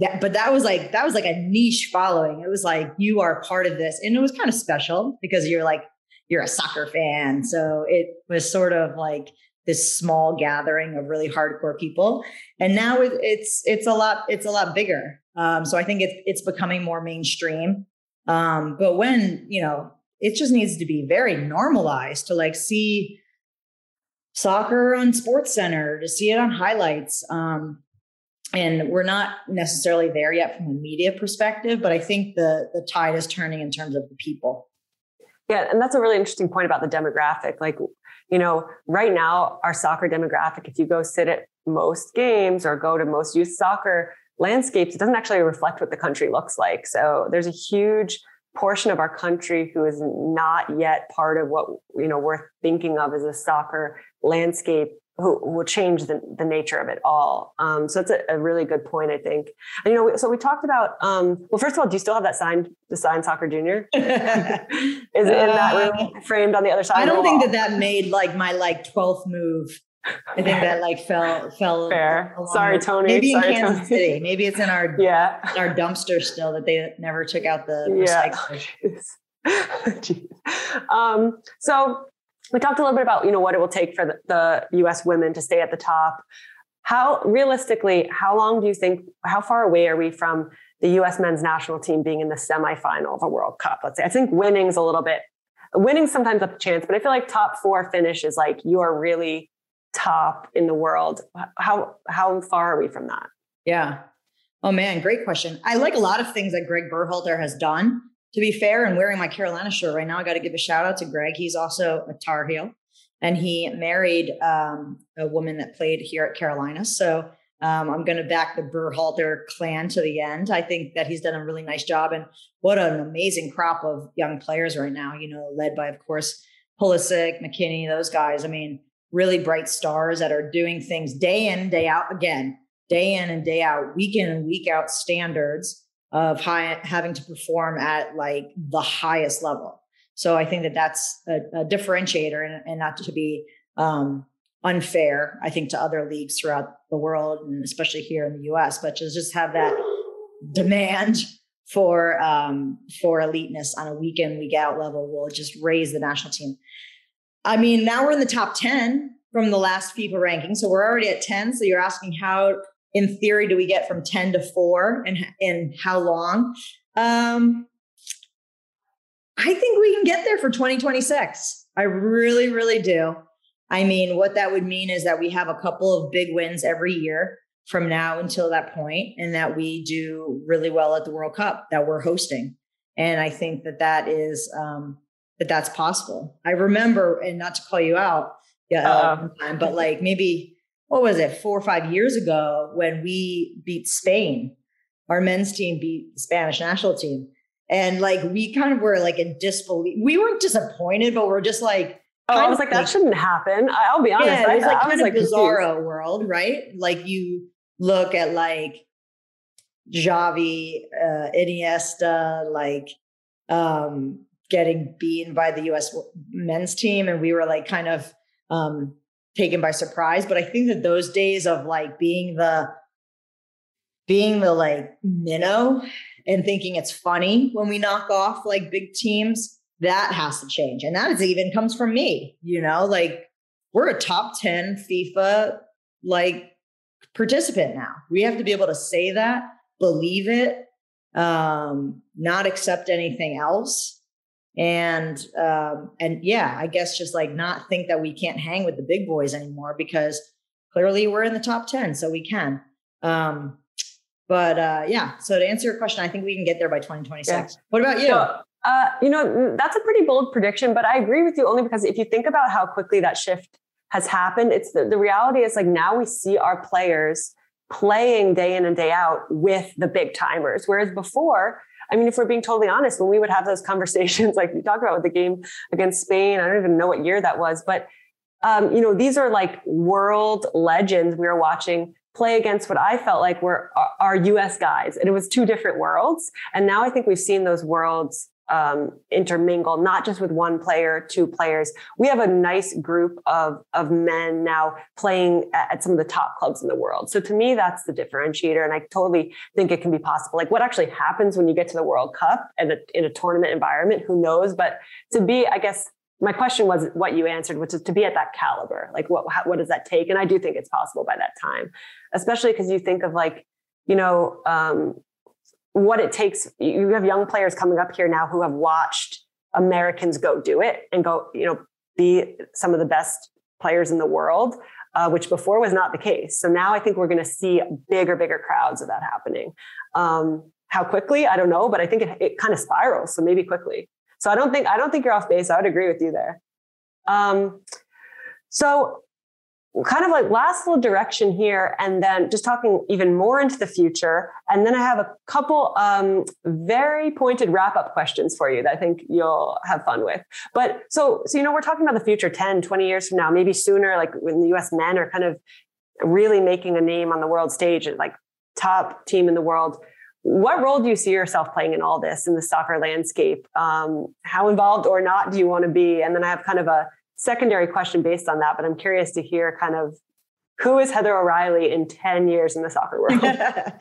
that, but that was like that was like a niche following. It was like you are part of this, and it was kind of special because you're like you're a soccer fan. So it was sort of like this small gathering of really hardcore people, and now it, it's it's a lot it's a lot bigger. Um, so I think it's it's becoming more mainstream. Um, but when you know, it just needs to be very normalized to like see soccer on Sports Center, to see it on highlights. Um, and we're not necessarily there yet from a media perspective but i think the the tide is turning in terms of the people. Yeah and that's a really interesting point about the demographic. Like you know right now our soccer demographic if you go sit at most games or go to most youth soccer landscapes it doesn't actually reflect what the country looks like. So there's a huge portion of our country who is not yet part of what you know we're thinking of as a soccer landscape who will change the, the nature of it all. Um, so it's a, a, really good point, I think. And, you know, so we talked about, um, well, first of all, do you still have that signed, the signed soccer junior? Is it in that room uh, framed on the other side? I don't think that that made like my like 12th move. I think that like fell, fell. Fair. Sorry, Tony. Maybe Sorry, in Kansas Tony. City. Maybe it's in our, yeah. in our dumpster still that they never took out the yeah. um, so we talked a little bit about you know what it will take for the, the U.S. women to stay at the top. How realistically, how long do you think? How far away are we from the U.S. men's national team being in the semifinal of a World Cup? Let's say. I think winning's a little bit. Winning's sometimes a chance, but I feel like top four finish is like you are really top in the world. How how far are we from that? Yeah. Oh man, great question. I like a lot of things that Greg Berhalter has done to be fair, and wearing my Carolina shirt right now, I got to give a shout out to Greg. He's also a Tar Heel, and he married um, a woman that played here at Carolina. So um, I'm going to back the Berhalter clan to the end. I think that he's done a really nice job, and what an amazing crop of young players right now. You know, led by, of course, Pulisic, McKennie, those guys. I mean, really bright stars that are doing things day in, day out. Again, day in and day out, week in and week out standards of high, having to perform at like the highest level. So I think that that's a, a differentiator and, and, not to be um, unfair, I think, to other leagues throughout the world and especially here in the US, but to just have that demand for um, for eliteness on a week in, week out level will just raise the national team. I mean, now we're in the top 10 from the last FIFA ranking. So we're already at 10. So you're asking how in theory do we get from 10 to 4 and and how long? Um i think we can get there for 2026 i really really do. I mean what that would mean is that we have a couple of big wins every year from now until that point and that we do really well at the world cup that we're hosting. And i think that that is um that that's possible. I remember and not to call you out yeah uh, but like maybe what was it, four or five years ago when we beat Spain. Our men's team beat the Spanish national team. And like we kind of were like in disbelief. We weren't disappointed, but we're just like, Oh, I was like, that shouldn't happen. I'll be honest. Yeah, it was like I, kind I was of like bizarro confused. world, right? Like you look at like Xavi, uh, Iniesta, like um, getting beaten by the US men's team and we were like kind of um, taken by surprise. But I think that those days of like being the being the like minnow and thinking it's funny when we knock off like big teams, that has to change. And that is even comes from me, you know, like we're a top 10 FIFA like participant now. We have to be able to say that, believe it, um, not accept anything else. And um, and yeah, I guess just like not think that we can't hang with the big boys anymore because clearly we're in the top 10, so we can. Um, but uh, yeah, so to answer your question, I think we can get there by 2026. Yeah. What about you? So, uh, you know, that's a pretty bold prediction, but I agree with you only because if you think about how quickly that shift has happened, it's the, the reality is like now we see our players playing day in and day out with the big timers. Whereas before, I mean, if we're being totally honest, when we would have those conversations, like we talked about with the game against Spain, I don't even know what year that was, but um, you know, these are like world legends we were watching play against what I felt like were our US guys. And it was two different worlds. And now I think we've seen those worlds um, intermingle, not just with one player, two players. We have a nice group of, of men now playing at, at, some of the top clubs in the world. So to me, that's the differentiator. And I totally think it can be possible. Like what actually happens when you get to the World Cup and in a tournament environment, who knows? But to be, I guess, my question was what you answered, which is to be at that caliber. Like, what how, what does that take? And I do think it's possible by that time, especially because you think of like, you know, um, what it takes. You have young players coming up here now who have watched Americans go do it and go, you know, be some of the best players in the world, uh, which before was not the case. So now I think we're going to see bigger, bigger crowds of that happening. Um, how quickly? I don't know, but I think it, it kind of spirals. So maybe quickly. So I don't think I don't think you're off base. I would agree with you there. Um, so kind of like last little direction here, and then just talking even more into the future. And then I have a couple um, very pointed wrap up questions for you that I think you'll have fun with. But so, so, you know, we're talking about the future 10, 20 years from now, maybe sooner, like when the US men are kind of really making a name on the world stage, like top team in the world what role do you see yourself playing in all this in the soccer landscape? Um, how involved or not do you want to be? And then I have kind of a secondary question based on that, but I'm curious to hear kind of who is Heather O'Reilly in 10 years in the soccer world? I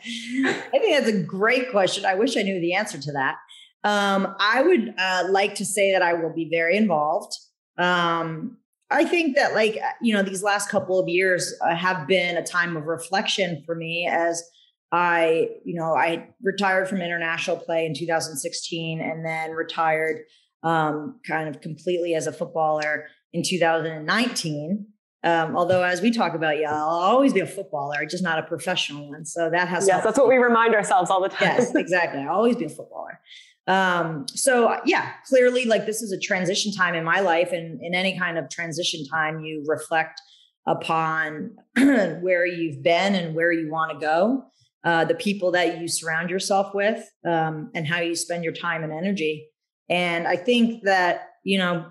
think that's a great question. I wish I knew the answer to that. Um, I would uh, like to say that I will be very involved. Um, I think that, like, you know, these last couple of years uh, have been a time of reflection for me as I, you know, I retired from international play in 2016 and then retired um, kind of completely as a footballer in 2019. Um, although, as we talk about, yeah, I'll always be a footballer, just not a professional one. So that has yes, that's what we remind ourselves all the time. yes, exactly. I'll always be a footballer. Um, so yeah, clearly, like this is a transition time in my life, and in any kind of transition time, you reflect upon where you've been and where you want to go uh, the people that you surround yourself with, um, and how you spend your time and energy. And I think that, you know,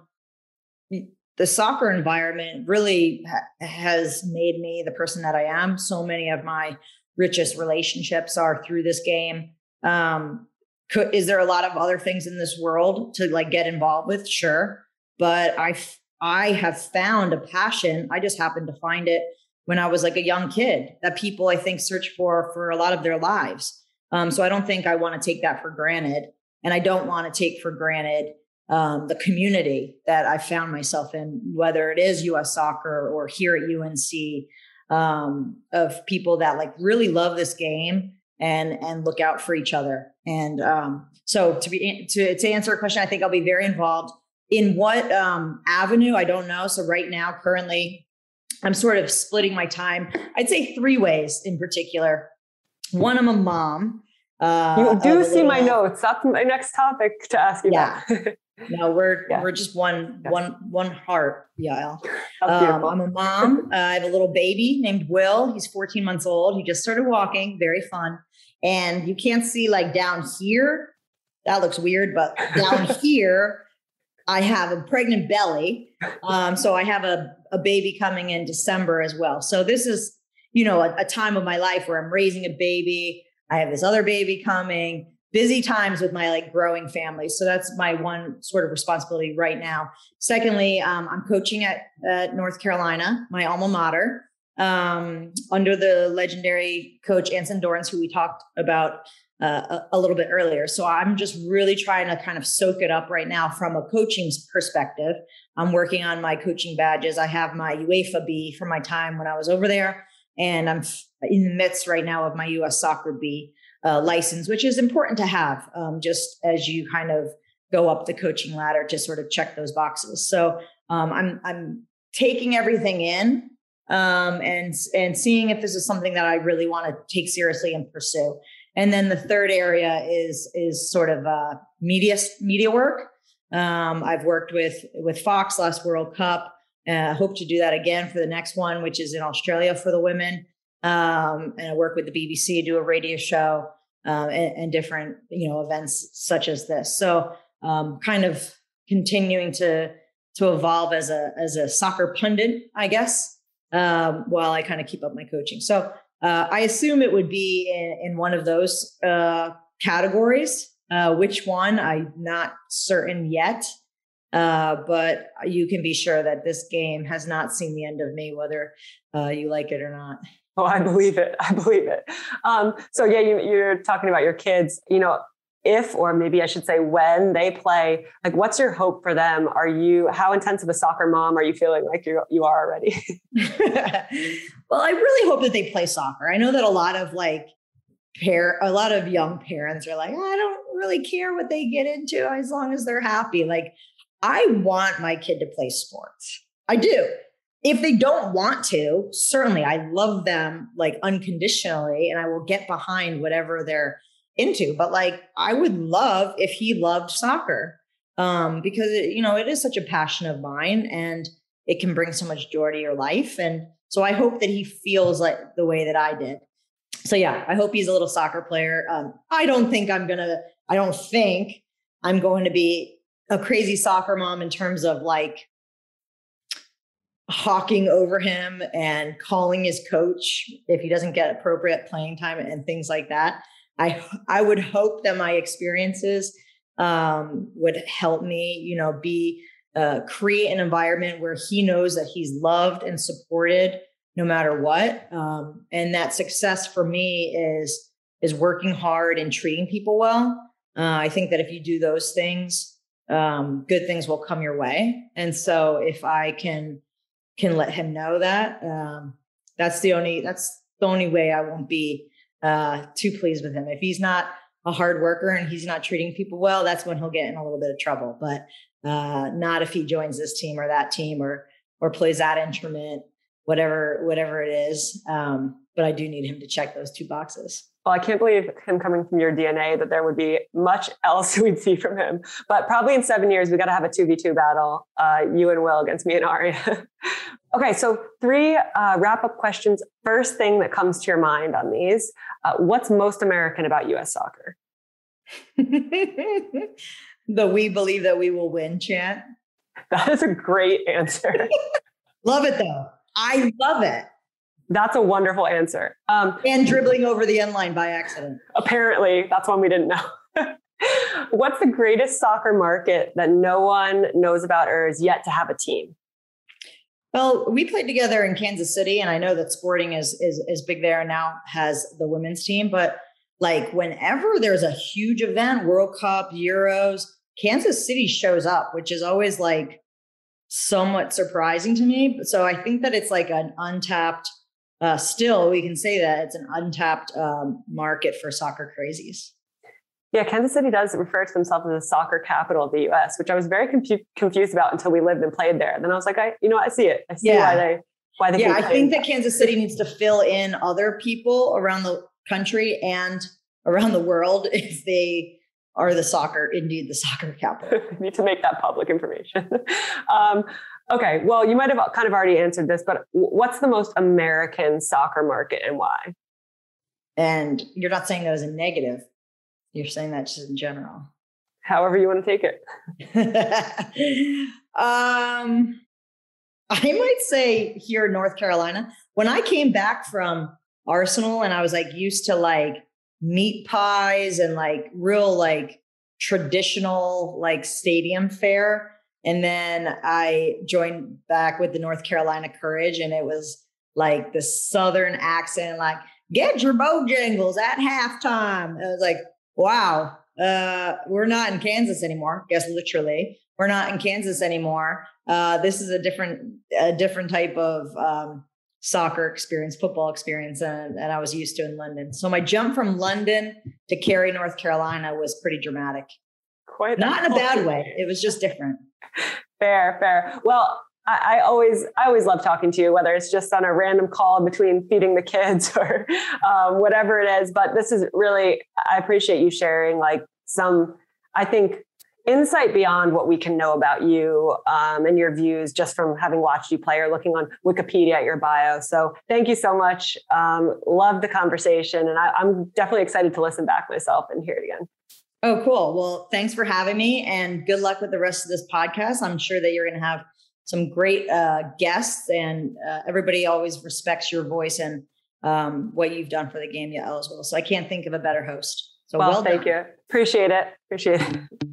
the soccer environment really ha- has made me the person that I am. So many of my richest relationships are through this game. Um, could, is there a lot of other things in this world to like get involved with? Sure. But I, I have found a passion. I just happened to find it when I was like a young kid that people I think search for for a lot of their lives. Um, so I don't think I want to take that for granted, and I don't want to take for granted um, the community that I found myself in, whether it is U.S. Soccer or here at UNC, um, of people that like really love this game and and look out for each other. And um, so to be to to answer a question, I think I'll be very involved. In what um, avenue? I don't know. So right now, currently, I'm sort of splitting my time. I'd say three ways in particular. One, I'm a mom. Uh, you do see my notes. That's my next topic to ask you yeah. about. no, we're yeah. we're just one yeah. one one heart, yeah. Um, I'm a mom. Uh, I have a little baby named Will. He's 14 months old. He just started walking. Very fun. And you can't see like down here. That looks weird, but down here, I have a pregnant belly. Um, so I have a, a baby coming in December as well. So this is, you know, a, a time of my life where I'm raising a baby. I have this other baby coming. Busy times with my like growing family. So that's my one sort of responsibility right now. Secondly, um, I'm coaching at, North Carolina, my alma mater, um, under the legendary coach Anson Dorrance, who we talked about uh, a, a, little bit earlier. So I'm just really trying to kind of soak it up right now from a coaching perspective. I'm working on my coaching badges. I have my UEFA B from my time when I was over there, and I'm in the midst right now of my US Soccer B uh, license, which is important to have um, just as you kind of go up the coaching ladder to sort of check those boxes. So um, I'm I'm taking everything in um, and and seeing if this is something that I really want to take seriously and pursue. And then the third area is is sort of uh, media media work. Um, I've worked with with Fox last World Cup. Uh, hope to do that again for the next one, which is in Australia for the women. Um, and I work with the BBC, do a radio show, um, and, and, different you know events such as this. So um, kind of continuing to to evolve as a as a soccer pundit, I guess, um, while I kind of keep up my coaching. So uh, I assume it would be in, in one of those uh, categories. Uh, which one? I'm not certain yet. Uh, but you can be sure that this game has not seen the end of me, whether uh, you like it or not. Oh, I believe it. I believe it. Um, so yeah, you, you're talking about your kids. You know, if or maybe I should say when they play, like what's your hope for them? Are you how intense of a soccer mom are you feeling like you you are already? well, I really hope that they play soccer. I know that a lot of like pair a lot of young parents are like, I don't really care what they get into as long as they're happy. Like I want my kid to play sports. I do. If they don't want to, certainly I love them like unconditionally and I will get behind whatever they're into. But like I would love if he loved soccer. Um, because it, you know, it is such a passion of mine and it can bring so much joy to your life. And so I hope that he feels like the way that I did. So yeah, I hope he's a little soccer player. Um, I don't think I'm gonna, I don't think I'm going to be a crazy soccer mom in terms of like hawking over him and calling his coach if he doesn't get appropriate playing time and things like that. I I would hope that my experiences um, would help me, you know, be uh, create an environment where he knows that he's loved and supported no matter what. Um, and that success for me is is working hard and treating people well. Uh, I think that if you do those things, um, good things will come your way. And so if I can can let him know that. Um, that's the only that's the only way I won't be uh, too pleased with him. If he's not a hard worker and he's not treating people well, that's when he'll get in a little bit of trouble. But uh, not if he joins this team or that team or or plays that instrument, whatever whatever it is. Um, but I do need him to check those two boxes. Well, I can't believe him coming from your DNA that there would be much else we'd see from him. But probably in seven years, we got to have a 2v2 battle, uh, you and Will against me and Aria. okay, so three uh, wrap up questions. First thing that comes to your mind on these uh, What's most American about US soccer? the we believe that we will win chant. That is a great answer. love it though. I love it. That's a wonderful answer. Um, and dribbling over the end line by accident. Apparently, that's one we didn't know. What's the greatest soccer market that no one knows about or is yet to have a team? Well, we played together in Kansas City, and I know that Sporting is is is big there and now has the women's team. But like whenever there's a huge event, World Cup, Euros, Kansas City shows up, which is always like somewhat surprising to me. So I think that it's like an untapped uh, still we can say that it's an untapped um, market for soccer crazies. Yeah, Kansas City does refer to themselves as the soccer capital of the U.S., which I was very confu- confused about until we lived and played there. Then I was like, I, you know, I see it. I see yeah. why they why they. Yeah, I think that Kansas City needs to fill in other people around the country and around the world if they are the soccer, indeed, the soccer capital. need to make that public information. um, Okay. Well, you might have kind of already answered this, but what's the most American soccer market and why? And you're not saying that as a negative. You're saying that just in general. However you want to take it. um, I might say here in North Carolina, when I came back from Arsenal and I was like used to like meat pies and like real like traditional like stadium fare. And then I joined back with the North Carolina Courage, and it was like the Southern accent, like get your Bojangles at halftime. I was like, wow, uh, we're not in Kansas anymore. Guess literally, we're not in Kansas anymore. Uh, this is a different, a different type of um, soccer experience, football experience, and, and I was used to in London. So my jump from London to Cary, North Carolina, was pretty dramatic. Quite not in a bad way. It was just different. Fair, fair. Well, I, I, always I always love talking to you, whether it's just on a random call between feeding the kids or um, whatever it is. But this is really I appreciate you sharing like some I think insight beyond what we can know about you um, and your views just from having watched you play or looking on Wikipedia at your bio. So thank you so much. Um, love the conversation, and I, I'm definitely excited to listen back myself and hear it again. Oh, cool. Well, thanks for having me and good luck with the rest of this podcast. I'm sure that you're going to have some great uh, guests, and uh, everybody always respects your voice and um, what you've done for the game yeah, as well. So I can't think of a better host. So well, well thank you. Appreciate it. Appreciate it.